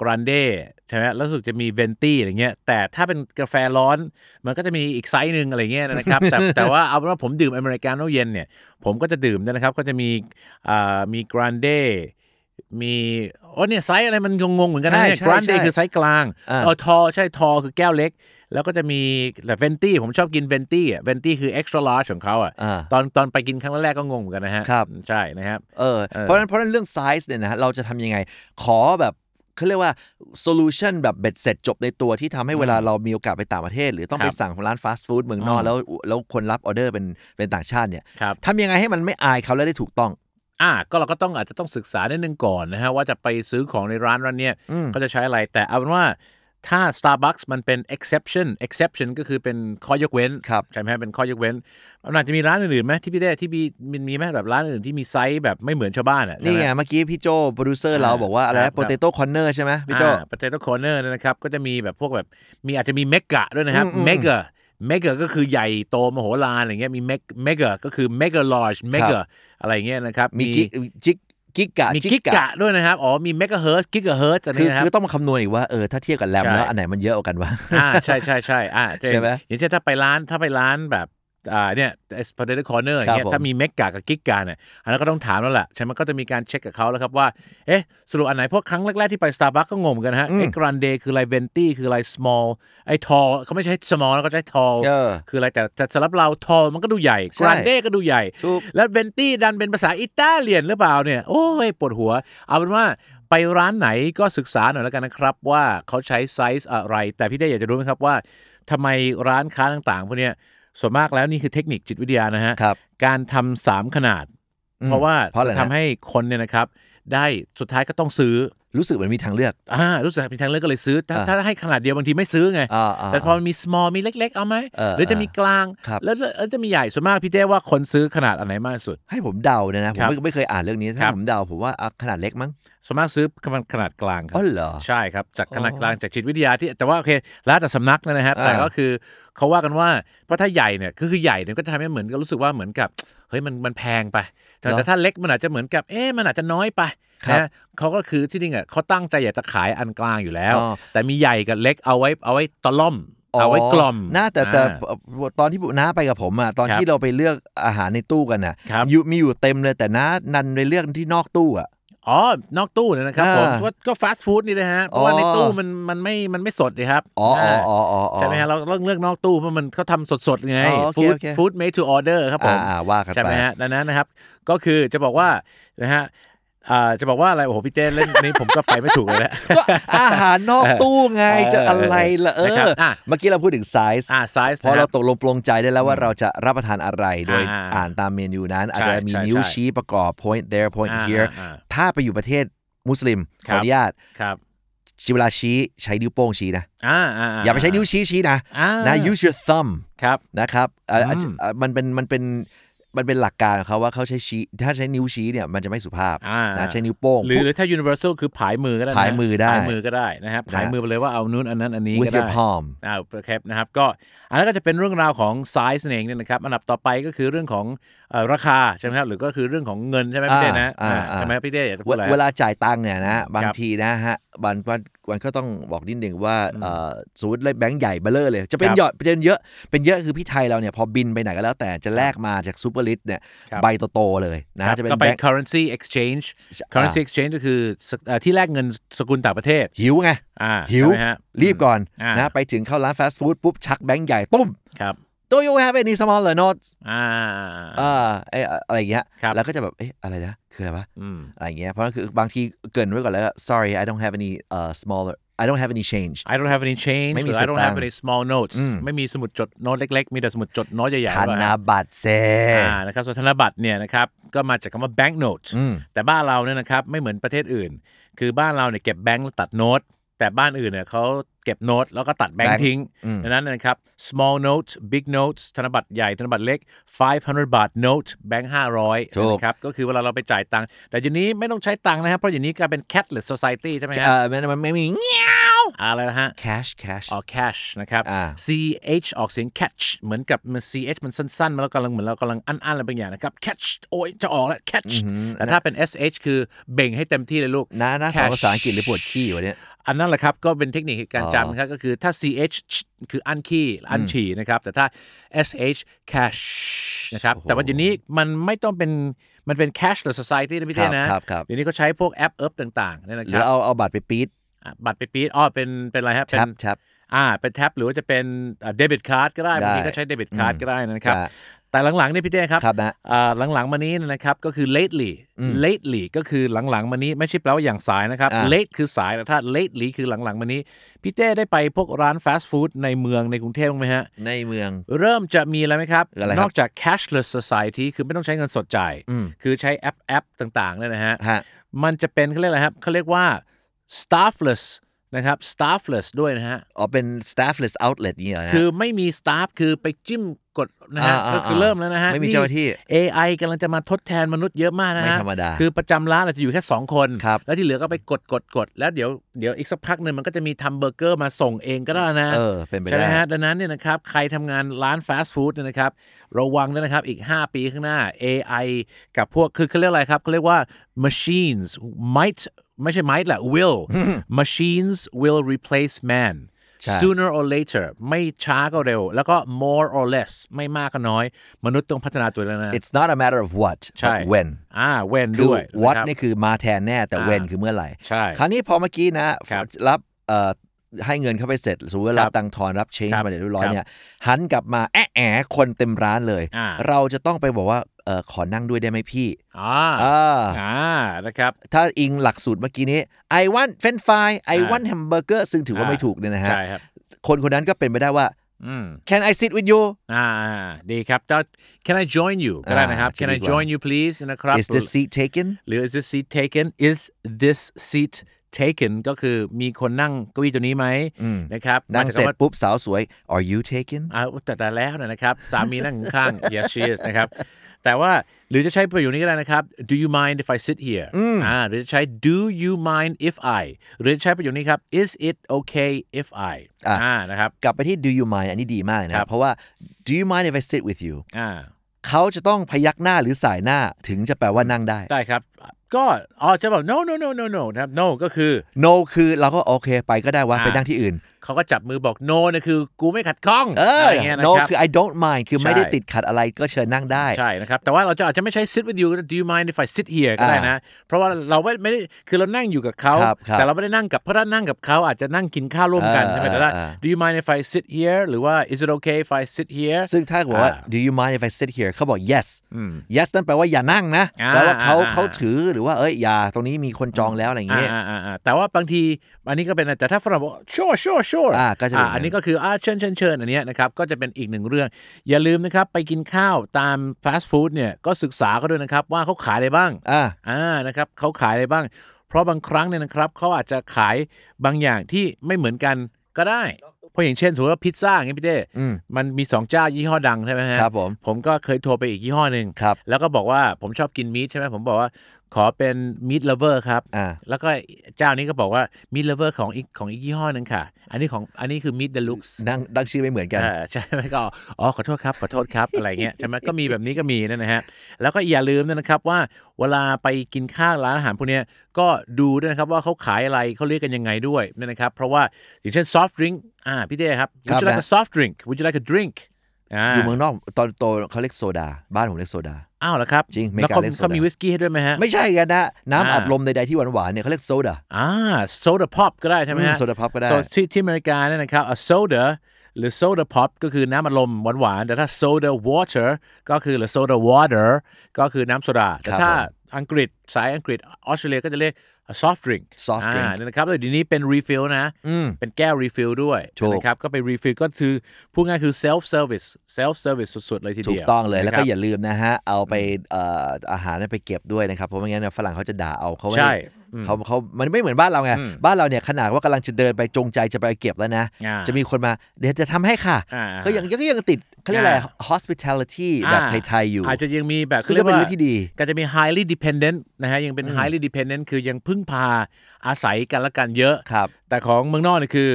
grande ใช่ไหมแล้วรู้สึกจะมี venti อะไรเงี้ย แต่ถ้าเป็นกาแฟร้อน มันก็จะมีอีกไซส์หนึ่งอะไรเงี้ยนะครับ แต่แต่ว่าเอาเป็นว่าผมดื่มอเมริกาโน่เย็นเนี่ย ผมก็จะดื่มนะครับ ก็จะมีอ่ามี grande มีโอ้เนี่ยไซส์อะไรมันงงๆเหมือนกันนะเนี่ยใช่ใช่ grande ใช่คือไซส์กลางอ่าเออ tall ใช่ tall คือแก้วเล็ก แล้วก็จะมีแต่ venti ผมชอบกิน venti อะ venti คือ extra large ของเขาอะอ่าตอนตอนไปกินครั้งแรกก็งงเหมือนกันนะฮะครับใช่นะครับเออเพราะฉะนั้นเพราะฉะนั้นเรื่องไซส์เนี่ยนะเราจะทำยังไง ขอแบบ เขาเรียกว่า solution แบบเบ็ดเสร็จจบในตัวที่ทำให้เวลาเรามีโอกาสไปต่างประเทศ หรือต้องคไปรับสั่งของร้านฟาสต์ฟู้ดเมืองนอกอืมแล้วแล้วคนรับออเดอร์เป็นเป็นต่างชาติเนี่ยครับทำยังไงให้มันไม่อายเขาและได้ถูกต้องอ่าก็เราก็ต้องอาจจะต้องศึกษานิดนึงก่อนนะฮะว่าจะไปซื้อของในร้านร้านเนี้ยเขาจะใช้อะไรแต่เอาเป็นว่า ถ้า Starbucks มันเป็น exception exception ก็คือเป็นข้อยกเว้นครับใช่ไหมฮะเป็นข้อยกเว้นมันอาจจะมีร้านอื่นๆไหมที่พี่ได้ที่มีมีมีไหมแบบร้านอื่นที่มีไซส์แบบไม่เหมือนชาวบ้านอะใช่นี่ไหมไงเมื่อกี้พี่โจโปรดิวเซอร์เราบอกว่าอะไรครันะบ Potato Corner ใช่ไหมพี่โจ Potato Corner นะครับก็จะมีแบบพวกแบบมีอาจจะมี mega ด้วยนะครับอืมอืม mega mega ก็คือใหญ่โตมโหฬารอะไรเงี้ยมี meg- mega ก็คือ mega large megaอะไรเงี้ยนะครับมีกิจิก กิกกะมีกิกกะด้วยนะครับ อ๋อ มีเมกะเฮิรตซ์กิกะเฮิรตซ์อะไรคือนะครับคือต้องมาคำนวณอีกว่าเออถ้าเทียบกับแรมใช่แล้วอันไหนมันเยอะกว่ากันวะอ่าใช่ใช่ใช่อ่าใช่ไหมอย่างเช่นถ้าไปร้านถ้าไปร้านแบบ อ่าเนี่ย Potato Corner อย่างเงี้ยครับผมถ้ามี mega กับ giga เนี่ยอันนั้นก็ต้องถามแล้วแหละใช่ไหมก็จะมีการเช็คกับเขาแล้วครับว่า เอ๊ะ สรุปอันไหน เพราะครั้งแรก ๆ ที่ไป Starbucks ก็งงเหมือนกันนะฮะไอ้ grande คืออะไร venti คืออะไร small ไอ้ tall เขาไม่ใช่ small แล้วก็ใช้ tall เออคืออะไรแต่แต่สำหรับเรา tall มันก็ดูใหญ่ใช่กรันเดย์ก็ดูใหญ่ถูกแล้ว venti ดันเป็นภาษาอิตาเลียนหรือเปล่าเนี่ยโอ้ยปวดหัว เอาเป็นว่าไปร้านไหนก็ศึกษาหน่อยแล้วกันนะครับ ว่าเขาใช้ไซส์อะไร แต่พี่ได้อยากจะรู้ไหมครับว่าทำไมร้านค้าต่างๆพวกเนี้ย ส่วนมากแล้วนี่คือเทคนิคจิตวิทยานะฮะครับ การทำสามขนาดอืมเพราะว่าเพราะอะไรจะนะ ทำให้คนเนี่ยนะครับ ได้สุดท้ายก็ต้องซื้อรู้สึกเหมือนมีทางเลือก อ่ารู้สึกเป็นทางเลือกก็เลยซื้อถ้าอ่า ถ้าให้ขนาดเดียวบางทีไม่ซื้อไง อ่าอ่าแต่พอมันมี small มีเล็ก ๆ เอาไหมเออหรือจะมีกลาง ครับ แล้วแล้วจะมีใหญ่ส่วนมากพี่เต้ว่าคนซื้อขนาดอันไหนมากที่สุด ให้ผมเดาเนี่ยนะ ผมครับไม่ไม่เคยอ่านเรื่องนี้ ครัถ้าบ ผมเดาผมว่าอะขนาดเล็กมั้งส่วนมากซื้อขนาดกลางครัอ๋อเหรอใช่ครับจากขนาดกลางจากจิตวิทยาที่แต่ว่าโอเคแล้วแต่สำนักนะฮะอ่าแต่ก็คือเขาว่ากันว่าเพราะถ้าใหญ่เนี่ยก็คือใหญ่เนี่ยก็จะทำให้เหมือนกับรู้สึกว่าเหมือนกับเฮ้ยมันมันแพงไป แต่แต่ถ้าเล็กมันอาจจะเหมือนกับเอ๊ะมันอาจจะน้อยไปครับนะเขาก็คือที่จริงอะเขาตั้งใจอยากจะขายอันกลางอยู่แล้วอ๋อแต่มีใหญ่กับเล็กเอาไว้เอาไว้ตะล่อมเอาไว้กล่อมน่าแต่แต่อ่าตอนที่น้าไปกับผมอะตอนครับที่เราไปเลือกอาหารในตู้กันน่ะครับอยู่มีอยู่เต็มเลยแต่น้านันไปเลือกที่นอกตู้อะ อ๋อนอกตู้เนี่ยนะครับอ่าผมก็ก็ฟาสต์ฟู้ดนี่นะฮะเพราะว่าอ๋อในตู้มันมันไม่มันไม่สดเลยครับอ๋ออ๋ออ๋ออ๋ออ๋อใช่ไหมฮะเราต้องเลือกนอกตู้เพราะมันเขาทำสดๆไงอ๋อโอเคฟู้ดโอเคฟู้ด made to order ครับผมอ่าอ่าว่ากันไปใช่ไหมฮะดังนั้นนะครับ ก็คือจะบอกว่านะฮะ อ่าจะบอกว่าอะไรโอ้โหพี่เจเล่นนี้ผมก็ไปไม่ถูกเลยนะก็อาหารนอกตู้ไงเออจะอะไรล่ะเอนะครับออะเมื่อกี้เราพูดถึงไซส์อ่าไซส์พอเราตกลงปลงใจได้แล้วว่าเราจะรับประทานอะไรโดยอ่าอ่านตามเมนูนั้น อาจใช่จะมีใช่นิ้วใช่ชี้ประกอบ point there point อ่า here อ่าถ้าไปอยู่ประเทศมุสลิมขครัอบอนุญาตครับเวลาชี้ใช้นิ้วโป้งชี้นะอ่าอ่าอย่าไปใช้นิ้วชี้ชี้นะอ่านะ use your thumb ครับนะครับเอ่ออาจอืจะมเอ่อมันเป็นมันเป็น มันเป็นหลักการของเขาว่าเขาใช้ชี้ถ้าใช้นิ้วชี้เนี่ยมันจะไม่สุภาพอ่านะใช้นิ้วโป้ง หรือหรือถ้า universal คือผายมือก็ได้นะผายมือได้ผายมือก็ได้นะครับผายมือไปเลยว่าเอานู้นอันนั้นอันนี้ with ก็ได้ your palm อ่าโอเคนะครับก็อันนั้นก็จะเป็นเรื่องราวของ size นั่นเองเนี่ยนะครับอันดับต่อไปก็คือเรื่องของเอ่อราคาใช่ไหมครับหรือก็คือเรื่องของเงินใช่ไหมพี่เต้นะอ่าอ่าอ่าใช่ไหมพี่เต้อยากจะพูเวดอะไรเวลาจ่ายตังค์เนี่ยนะบางครับทีนะฮะวันวัน วันก็ต้องบอกนิดหนึ่งว่าเอ่อสมมติเลยแบงค์ใหญ่เบลเลอร์เลย จะเป็นครับหยอดเป็นเยอะ เป็นเยอะคือพี่ไทยเราเนี่ยพอบินไปไหนก็แล้วแต่จะแลกมาจากซูเปอร์ลิสเนี่ยครับใบโตๆเลยนะครับจะเป็นก็แบไปงค์ currency exchange currency exchange ก็คือสเอ่อที่แลกเงินสกุลต่างประเทศ หิวไงอ่าหิวใช่ไหมฮะรีบก่อนอ่านะไปถึงเข้าร้านฟาสต์ฟู้ดปุ๊บชักแบงค์ใหญ่ตุ้มครับ Do you have any smaller notes อ่าอ่าไอ้อะไรอย่างเงี้ยครับแล้วก็จะแบบเอ๊ะอะไรนะคืออะไรวะอืมอะไรอย่างเงี้ยเพราะนั่นคือบางทีเกรินไว้ก่อนแล้ว sorry I don't have any uh smaller I don't have any change I don't have any change ไม่มีหรือ I don't สตาง have ค์ any small notes ไม่มีสมุดจดโน้ตเล็กๆ มีแต่สมุดจดโน้ตใหญ่ๆธไว้นฮะบัตรเซอ่านะครับส่วนธนบัตรเนี่ยนะครับก็มาจากคำว่า bank note แต่บ้านเราเนี่ยนะครับไม่เหมือนประเทศอื่น คือบ้านเราเนี่ยเก็บแบงค์แล้วตัดโน้ต แต่บ้านอื่นเนี่ยเขาเก็บโน้ตแล้วก็ตัดแบงแบงค์ค์ทิ้งดังนั้นนะครับ small note big notes ธนบัตรใหญ่ธนบัตรเล็ก 500 บาท note แบงค์500ถูกนะครับก็คือเวลาเราไปจ่ายตังค์แต่เดี๋ยวนี้ไม่ต้องใช้ตังค์นะครับเพราะเดี๋ยวนี้กลายเป็น cashless society ใช่ไหมฮะเออมันมันไม่มีเงี้ยวอะไรนะฮะ cash cash ออก cash นะครับอ่า ch ออกเสียง catch เหมือนกับมัน ch มันสั้นๆมันแล้วกำลังเหมือนเรากำลังอั้นๆอะไรบางอย่างนะครับ catch โอ้ยจะออกแล้ว catch แต่ถ้าเป็น sh คือเบ่งให้เต็มที่เลยลูกนะนะสอน Cash ภาษาอังกฤษหรือปวดขี้วะเนี่ย อันนั้นแหละครับ ก็เป็นเทคนิคการอ๋อจำนะครับก็คือถ้า ch คืออันขี้อันฉี่นะครับ แต่ถ้า sh cash นะครับ แต่ว่าเดี๋ยวนี้มันไม่ต้องเป็นมันเป็น cashless society นะพี่เต้นะครับครับเดี๋ยวนี้เขาใช้พวกแอปเอิบต่างๆเนี่ยนะครือเอาเอาบัตรไปปี๊ดอะบัตรไปปีดอ๋อเป็นเป็นอะไรครับเป็น tap tap อ่าเป็น tap หรือว่าจะเป็น debit card ก็ได้ได้บางทีก็ใช้ debit card ก็ได้นะครับใช่ แต่หลังๆเนี่ยพี่เต้ครับครับนะอ่าหลังๆมานี้นะครับก็คือ lately lately ก็คือหลังๆมานี้ไม่ใช่แปลว่าอย่างสายนะครับอ่า late คือสายแต่ถ้า lately คือหลังๆมานี้พี่เต้ได้ไปพวกร้านฟาสต์ฟู้ดในเมืองในกรุงเทพบ้างไหมฮะในเมือง เริ่มจะมีอะไรไหมครับอะไรครับ นอกจาก cashless society คือไม่ต้องใช้เงินสดจ่ายคือใช้แอปแอปต่างๆเนี่ยนะฮะฮะมันจะเป็นเขาเรียกอะไรครับเขาเรียกว่า staffless นะครับ staffless ด้วยนะฮะ อ๋อ เป็น staffless outlet นี่เหรอนะคือไม่มี staff คือไปจิ้มกดนะฮะอ่าอ่าก็คือเริ่มแล้วนะฮะไม่มีเจ้าหน้าที่ AI กำลังจะมาทดแทนมนุษย์เยอะมากนะฮะ ไม่ธรรมดา คือประจำร้านอาจจะอยู่แค่ 2 คน ครับ แล้วที่เหลือก็ไปกดกดกดแล้วเดี๋ยวเดี๋ยวอีกสักพักหนึ่งมันก็จะมีทำเบอร์เกอร์มาส่งเองก็ได้นะเออเป็นไปใช่ไหมได้ฮะ ดังนั้นเนี่ยนะครับ ใครทำงานร้านฟาสต์ฟู้ดเนี่ยนะครับ ระวังด้วยนะครับ อีก 5 ปีข้างหน้า AI กับพวก คือเขาเรียกอะไรครับเขาเรียกว่า machines might ไม่ใช่ might แหละ will machines will replace man ใช่ sooner or later ไม่ช้าก็เร็ว แล้วก็ more or less ไม่มากก็น้อย มนุษย์ต้องพัฒนาตัวแล้วนะ it's not a matter of what ใช่ but when อ่า when คือ ด้วย what ะครับ นี่คือมาแทนแน่แต่อ่า when คือเมื่อไหร่ ใช่คราวนี้พอเมื่อกี้นะครับ รับเอ่อ ให้เงินเข้าไปเสร็จสมมติว่าครัรับบตังค์ทอนรับเชนครับมาเรียบร้อยครับเนี่ยหันกลับมาแอะแอะคนเต็มร้านเลยอ่าเราจะต้องไปบอกว่าเออขอนั่งด้วยได้ไหมพี่อ่าอ่าอ่านะครับถ้าอิงหลักสูตรเมื่อกี้นี้ I want French fry I อ่า want hamburger ซึ่งถือว่าอ่าไม่ถูกเนี่ยนะฮะใช่ครับคนคนนั้นก็เป็นไปได้ว่าอืม Can I sit with you อ่าดีครับจะ Can I join you ก็ได้นะครับอ่า Can I จะดีกว่า join you please นะครับ Is the seat taken หรือ is this seat taken is this seat taken ก็คือมีคนนั่งเก้าอี้ตัวนี้ไหมนะครับนั่งมาจากเสร็จคำว่าปุ๊บสาวสวย Are you taken อ่าแต่แต่แล้วนะครับ สามีนั่งข้าง yes she is นะครับ แต่ว่าหรือจะใช้ประโยคนี้ก็ได้นะครับ do you mind if I sit here อ่าหรือจะใช้ do you mind if I หรือจะใช้ประโยคนี้ครับ is it okay if I อะอ่านะครับ กลับไปที่ Do you mind อันนี้ดีมากนะครับ เพราะว่า Do you mind if I sit with you อ่าเขาจะต้องพยักหน้าหรือสายหน้าถึงจะแปลว่านั่งได้ ได้ครับ ก็อ๋อจะบอก no no no no no นะครับ no ก็คือ no คือเราก็โอเคไปก็ได้ว่าอ่า ไปนั่งที่อื่น เขาก็จับมือบอก no เนี่ยคือ กูไม่ขัดข้องเออ อะไรเงี้ยนะ no ครับ คือ I don't mind คือไม่ได้ใช่ ติดขัดอะไรก็เชิญนั่งได้ ใช่นะครับ แต่ว่าเราจะอาจจะไม่ใช้ sit with you do you mind if I sit here ก็ได้นะ เพราะว่าเราไม่ไม่ได้คือเรานั่งอยู่กับเขา ครับครับแต่เราไม่ได้นั่งกับเพราะถ้านั่งกับเขาอาจจะนั่งกินข้าวร่วมกันเออใช่ไหมแต่ถ้าเออ do you mind if I sit here หรือว่า is it okay if I sit here ซึ่งถ้าบอกว่าอ่า do you mind if I sit here เขาบอก yes yes นั่นแปลว่าอย่านั่งนะอ่าแปลว่าเขาอ่า เขาถือหรือว่าเอ้ยอย่าตรงนี้มีคนจองแล้วอะไรอย่างเงี้ยอ่าอ่าอ่าแต่ว่าบางทีอันนี้ก็เป็นแต่ถ้าฝรั่งบอก sure sure sure อ่าก็จะเป็นอย่างนั้นอันนี้ก็คืออ่าเชิญเชิญเชิญอันเนี้ยนะครับก็จะเป็นอีกหนึ่งเรื่อง อย่าลืมนะครับไปกินข้าวตามฟาสต์ฟู้ดเนี่ยก็ศึกษาเขาด้วยนะครับว่าเขาขายอะไรบ้างอ่าอ่านะครับเขาขายอะไรบ้าง เพราะบางครั้งเนี่ยนะครับเขาอาจจะขายบางอย่างที่ไม่เหมือนกันก็ได้เพราะอย่างเช่นสมมติว่าพิซซ่าอย่างนี้พี่เต้อืมมันมีสองเจ้ายี่ห้อดังใช่ไหมฮะครับผมผมก็เคยโทรไปอีกยี่ห้อหนึ่งครับแล้วก็บอกว่าผมชอบกิน meat ใช่ไหมผมบอกว่า ขอเป็น meat lover ครับอ่า แล้วก็เจ้านี้ก็บอกว่ามีทเลเวอร์ของอีกของอีกยี่ห้อหนึ่งค่ะ อันนี้ของอันนี้คือมีทเดลุกนั่งดังชื่อไม่เหมือนกันเออใช่ไหมก็ อ๋อ ขอโทษครับ ขอโทษครับ อะไรเงี้ยใช่ไหมก็มีแบบนี้ก็มีนั่นนะฮะ แล้วก็อย่าลืมนะครับว่าเวลาไปกินข้าวร้านอาหารพวกเนี้ยก็ดูด้วยนะครับว่าเขาขายอะไรเขาเรียกกันยังไงด้วยนั่นนะครับ เพราะว่าอย่างเช่น soft drink อ่าพี่เต้ครับครั would บ you like นะ a soft drink would you like a drink อ่าอยู่เมืองนอกตอนโตเขาเรียกโซดา บ้านผมเรียกโซดา อ้าวเหรอครับ จริงอเมริแล้วกาเขาเรียกโซดาเขามีวิสกี้ให้ด้วยไหมฮะ ไม่ใช่กันนะ น้ำอ่าอัดลมใดๆที่หวานๆเนี่ยเขาเรียกโซดา อ่าโซดาพอปก็ได้ใช่ไหมฮะอืม soda pop ก็ได้ So ที่ที่อเมริกาเนี่ยนะครับ a soda หรือ soda pop ก็คือน้ำอัดลมหวานๆ แต่ถ้า soda water ก็คือหรือ soda water ก็คือน้ำโซดาแต่ถ้าอังกฤษสายอังกฤษออสเตรเลียก็จะเรียก a soft drink soft drink อ่าเนี่ยนะครับแล้วเดี๋ยวนี้เป็น refill นะ เป็นแก้ว refill ด้วยถูกนะครับ ก็ไป refill ก็คือพูดง่ายคือ self service self service สุด ๆ เลยทีถูเดีกยวต้องเลย แล้วก็นะครับอย่าลืมนะฮะ เอาไปเอ่ออาหารนั้นไปเก็บด้วยนะครับ เพราะไม่งั้นเนยฝรั่งเขาจะด่าเอาเขาไม่ใช่ เขาเขามันไม่เหมือนบ้านเราไง บ้านเราเนี่ยขนาดว่ากำลังจะเดินไปจงใจจะไปเก็บแล้วนะอ่าจะมีคนมาเดี๋ยวจะทำให้ค่ะอ่าก็ยังก็ยังติดเขาเรียกอะไรอ่า hospitality แบบอ่าไทยๆอยู่ อาจจะยังมีแบบซึ่งก็เป็นขาเรื่องที่ดี ก็จะมี highly dependent นะฮะยังเป็น highly dependent คือยังพึ่งพาอาศัยกันและกันเยอะครับแต่ของเมืองนอกเนี่ยคือ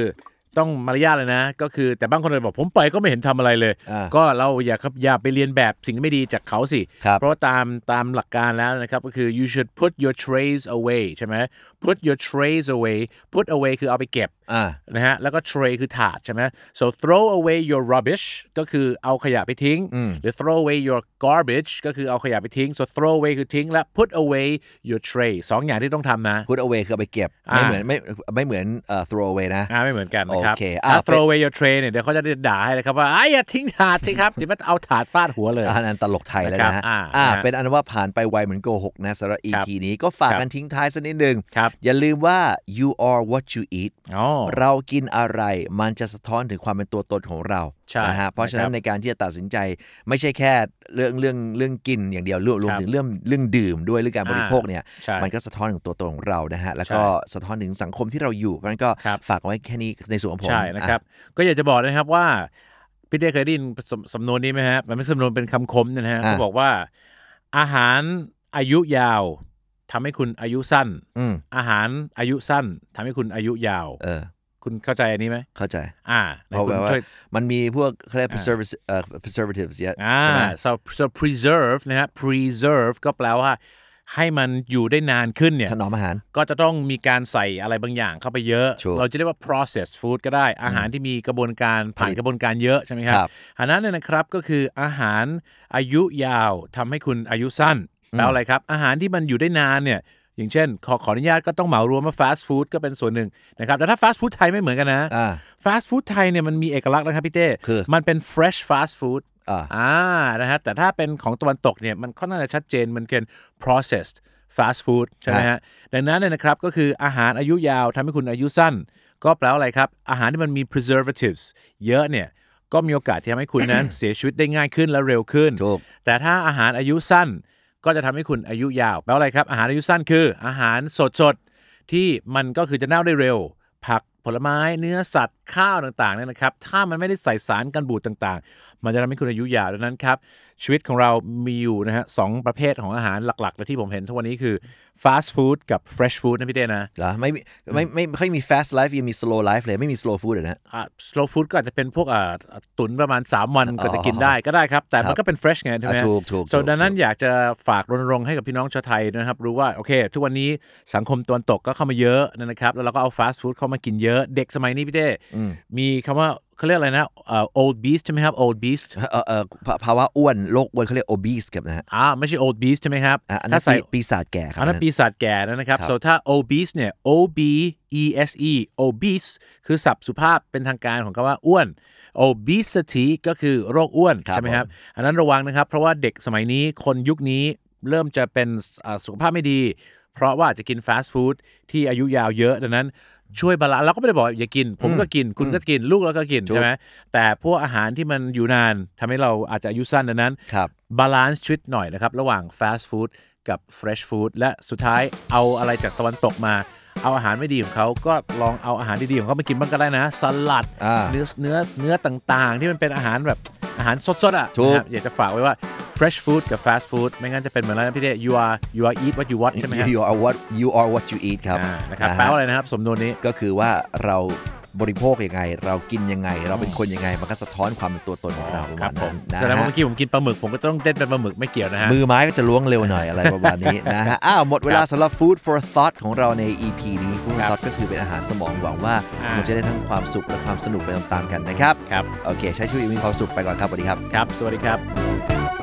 ต้องมารยาทเลยนะ ก็คือแต่บางคนเลยบอกผมไปก็ไม่เห็นทำอะไรเลยอ่าก็เราอย่าครับอย่าไปเรียนแบบสิ่งที่ไม่ดีจากเขาสิครับเพราะว่าตามตามหลักการแล้วนะครับก็คือ you should put your trays away ใช่ไหม put your trays away put away คือเอาไปเก็บอ่านะฮะแล้วก็ tray คือถาดใช่ไหม so throw away your rubbish ก็คือเอาขยะไปทิ้ง หรือ throw away your garbage ก็คือเอาขยะไปทิ้ง so throw away คือทิ้งและ put away your tray สองอย่างที่ต้องทำนะ put away คือเอาไปเก็บไม่เหมือนไม่ไม่เหมือนเอ่อ throw away นะอ่าไม่เหมือนกันนะครับโอเคอะ ถ้า throw away your tray เนี่ยเดี๋ยวเขาจะด่าให้นะครับว่าไอ้ยอย่าทิ้งถาดสิครับเดี๋ยวมันเอาถาดฟาดหัวเลย อันนั้นตลกไทยแล้วนะครับนะฮะอ่าอ่านะฮะเป็นอันว่าผ่านไปไวเหมือนโกหกนะสำหรับ ครับ EP นี้ก็ฝากครับกันทิ้งท้ายสักนิดหนึ่งครับอย่าลืมว่า you are what you eat อ๋อ เรากินอะไรมันจะสะท้อนถึงความเป็นตัวตนของเราใช่ นะฮะเพราะฉะนั้นะคนรับในการที่จะตัดสินใจไม่ใช่แค่เรื่องเรื่องเรื่องกินอย่างเดียวรวมรวมครับถึงเรื่องเรื่องดื่มด้วยเรื่องการบริโภคเนี่ยใช่มันก็สะท้อนถึงตัวตนของเรานะฮะแล้วก็ใช่สะท้อนถึงสังคมที่เราอยู่เพราะฉะนั้นก็ครับฝากไว้แค่นี้ในส่วนของผมใช่นะครับก็อยากจะบอกนะครับว่าพี่เต้เคยได้ยินสำสำนวนนี้ไหมฮะมันไม่ใช่สำนวนเป็นคำคมนะฮะเขาบอกว่า อาหารอายุยาวทำให้คุณอายุสั้นอืมอาหารอายุสั้นทำให้คุณอายุยาวเออ คุณเข้าใจอันนี้ไหมเข้าใจอ่าเพราะไหนแบบคุณว่าช่วยมันมีพวกเขาเรียก preservatives เอ่อ preservatives เยอะอ่าใช่ไหม so so preserve นะฮะ preserve ก็แปลว่าให้มันอยู่ได้นานขึ้นเนี่ยถนอมอาหารก็จะต้องมีการใส่อะไรบางอย่างเข้าไปเยอะถูกเราจะเรียกว่า processed food ก็ได้ อาหารที่มีกระบวนการผ่านกระบวนการเยอะใช่ไหมครับครับอันนั้นเนี่ยนะครับก็คืออาหารอายุยาวทำให้คุณอายุสั้นแปลว่าอะไรครับ อาหารที่มันอยู่ได้นานเนี่ย อย่างเช่น ขอขออนุญาตก็ต้องเหมารวมว่าฟาสต์ฟู้ดก็เป็นส่วนหนึ่งนะครับแต่ถ้าฟาสต์ฟู้ดไทยไม่เหมือนกันนะอ่าฟาสต์ฟู้ดไทยเนี่ยมันมีเอกลักษณ์นะครับพี่เต้คือมันเป็น fresh fast food อ่าอ่านะฮะแต่ถ้าเป็นของตะวันตกเนี่ยมันค่อนข้างจะชัดเจนมันเป็น processed fast food ใช่ไหมฮะดังนั้นเนี่ยนะครับก็คืออาหารอายุยาวทำให้คุณอายุสั้น ก็แปลว่าอะไรครับ อาหารที่มันมี preservatives เยอะเนี่ยก็มีโอกาสที่ทำให้คุณนั้นเสียชีวิตได้ง่ายขึ้นและเร็วขึ้นถูกแต่ถ้าอาหารอายุสั้น ก็จะทำให้คุณอายุยาวแปลว่าอะไรครับ อาหารอายุสั้นคือ อาหารสดๆ ที่มันก็คือจะเน่าได้เร็ว ผักผลไม้เนื้อสัตว์ข้าวต่างๆเนี่ยนะครับ ถ้ามันไม่ได้ใส่สารกันบูดต่างๆ มันจะทำให้คุณอายุยาวดังนั้นครับชีวิตของเรามีอยู่นะฮะสองประเภทของอาหารหลักๆและที่ผมเห็นทุกวันนี้คือ fast food กับ fresh food นะพี่เต้นะเหรอไม่มีไม่ไม่ไม่ค่อยมี fast life ยังมี slow life เลยไม่มี slow food เลยนะอะ slow food ก็อาจจะเป็นพวกอ่าตุนประมาณ 3 วันก็จะกินได้ก็ได้ครับ แต่มันก็เป็น fresh ไงใช่ไหมอะถูกถูกส่วนถูกดังนั้นอยากจะฝากรณรงค์ให้กับพี่น้องชาวไทยนะครับรู้ว่าโอเค ทุกวันนี้สังคมตะวันตกก็เข้ามาเยอะนะครับแล้วเราก็เอา fast food เข้ามากินเยอะเด็กสมัยนี้พี่เต้มีคำว่า เขาเรียกอะไรนะเอ่อ old beast ใช่ไหมครับ old beast เออเออภาภาวะอ้วนโรคอ้วนเขาเรียก obese ครับนะฮะอ่าไม่ใช่ old beast ใช่ไหมครับอะอันนั้ถ้านใส่ปีปีศาจแก่ครับอันนั้นะปีศาจแก่นะครับครับ so ถ้า obese เนี่ย o b e s e obese คือศัพท์สุภาพเป็นทางการของคำว่าอ้วน obesity ก็คือโรคอ้วนครับใช่ไหมครับอันนั้นระวังนะครับเพราะว่าเด็กสมัยนี้คนยุคนี้เริ่มจะเป็นอ่าสุขภาพไม่ดี เพราะว่าจะกินฟาสต์ฟู้ดที่อายุยาวเยอะดังนั้น ช่วย balance เราก็ไม่ได้บอกอย่ากิน ผมก็กินคุณก็กินลูกเราก็กินถูกใช่ไหมแต่พวกอาหารที่มันอยู่นานทำให้เราอาจจะอายุสั้นดังนั้นครับbalance ชีวิตหน่อยนะครับ ระหว่างฟาสต์ฟู้ดกับ fresh food และสุดท้ายเอาอะไรจากตะวันตกมาเอาอาหารไม่ดีของเขาก็ลองเอาอาหารดีๆของเขามากินบ้างก็ได้นะสลัดอ่าเนื้อเนื้อเนื้อต่างๆ ที่มันเป็นอาหารแบบ อาหารสดๆอะถูก นะครับอยากจะฝากไว้ว่า fresh food กับ fast food ไม่งั้นจะเป็นเหมือนอะไรนะพี่เต้ you are you are eat what you want ใช่ไหมครับ you are what you are what you eat ครับอ่านะครับนะแปลฮะว่าอะไรนะครับสำนวนนี้ ก็คือว่าเรา บริโภคยังไง เรากินยังไง เราเป็นคนยังไงมันก็สะท้อนความเป็นตัวตนของเราประมาณนั้นนะครับผมแสดงว่าฮะเมื่อกี้ผมกินปลาหมึกผมก็ต้องเต้นเป็นปลาหมึกไม่เกี่ยวนะฮะมือไม้ก็จะล้วงเร็วหน่อยอะไรประมาณนี้นะฮะอ้าวหมดเวลาสำหรับ Food for Thought ของเราใน EP นี้ Food for ครับ Thought ก็คือเป็นอาหารสมองหวังว่าอ่ามันจะได้ทั้งความสุขและความสนุกไปตามๆกันนะครับครับโอเค ใช้ชีวิตอย่างมีความสุขไปก่อนครับสวัสดีครับครับ สวัสดีครับ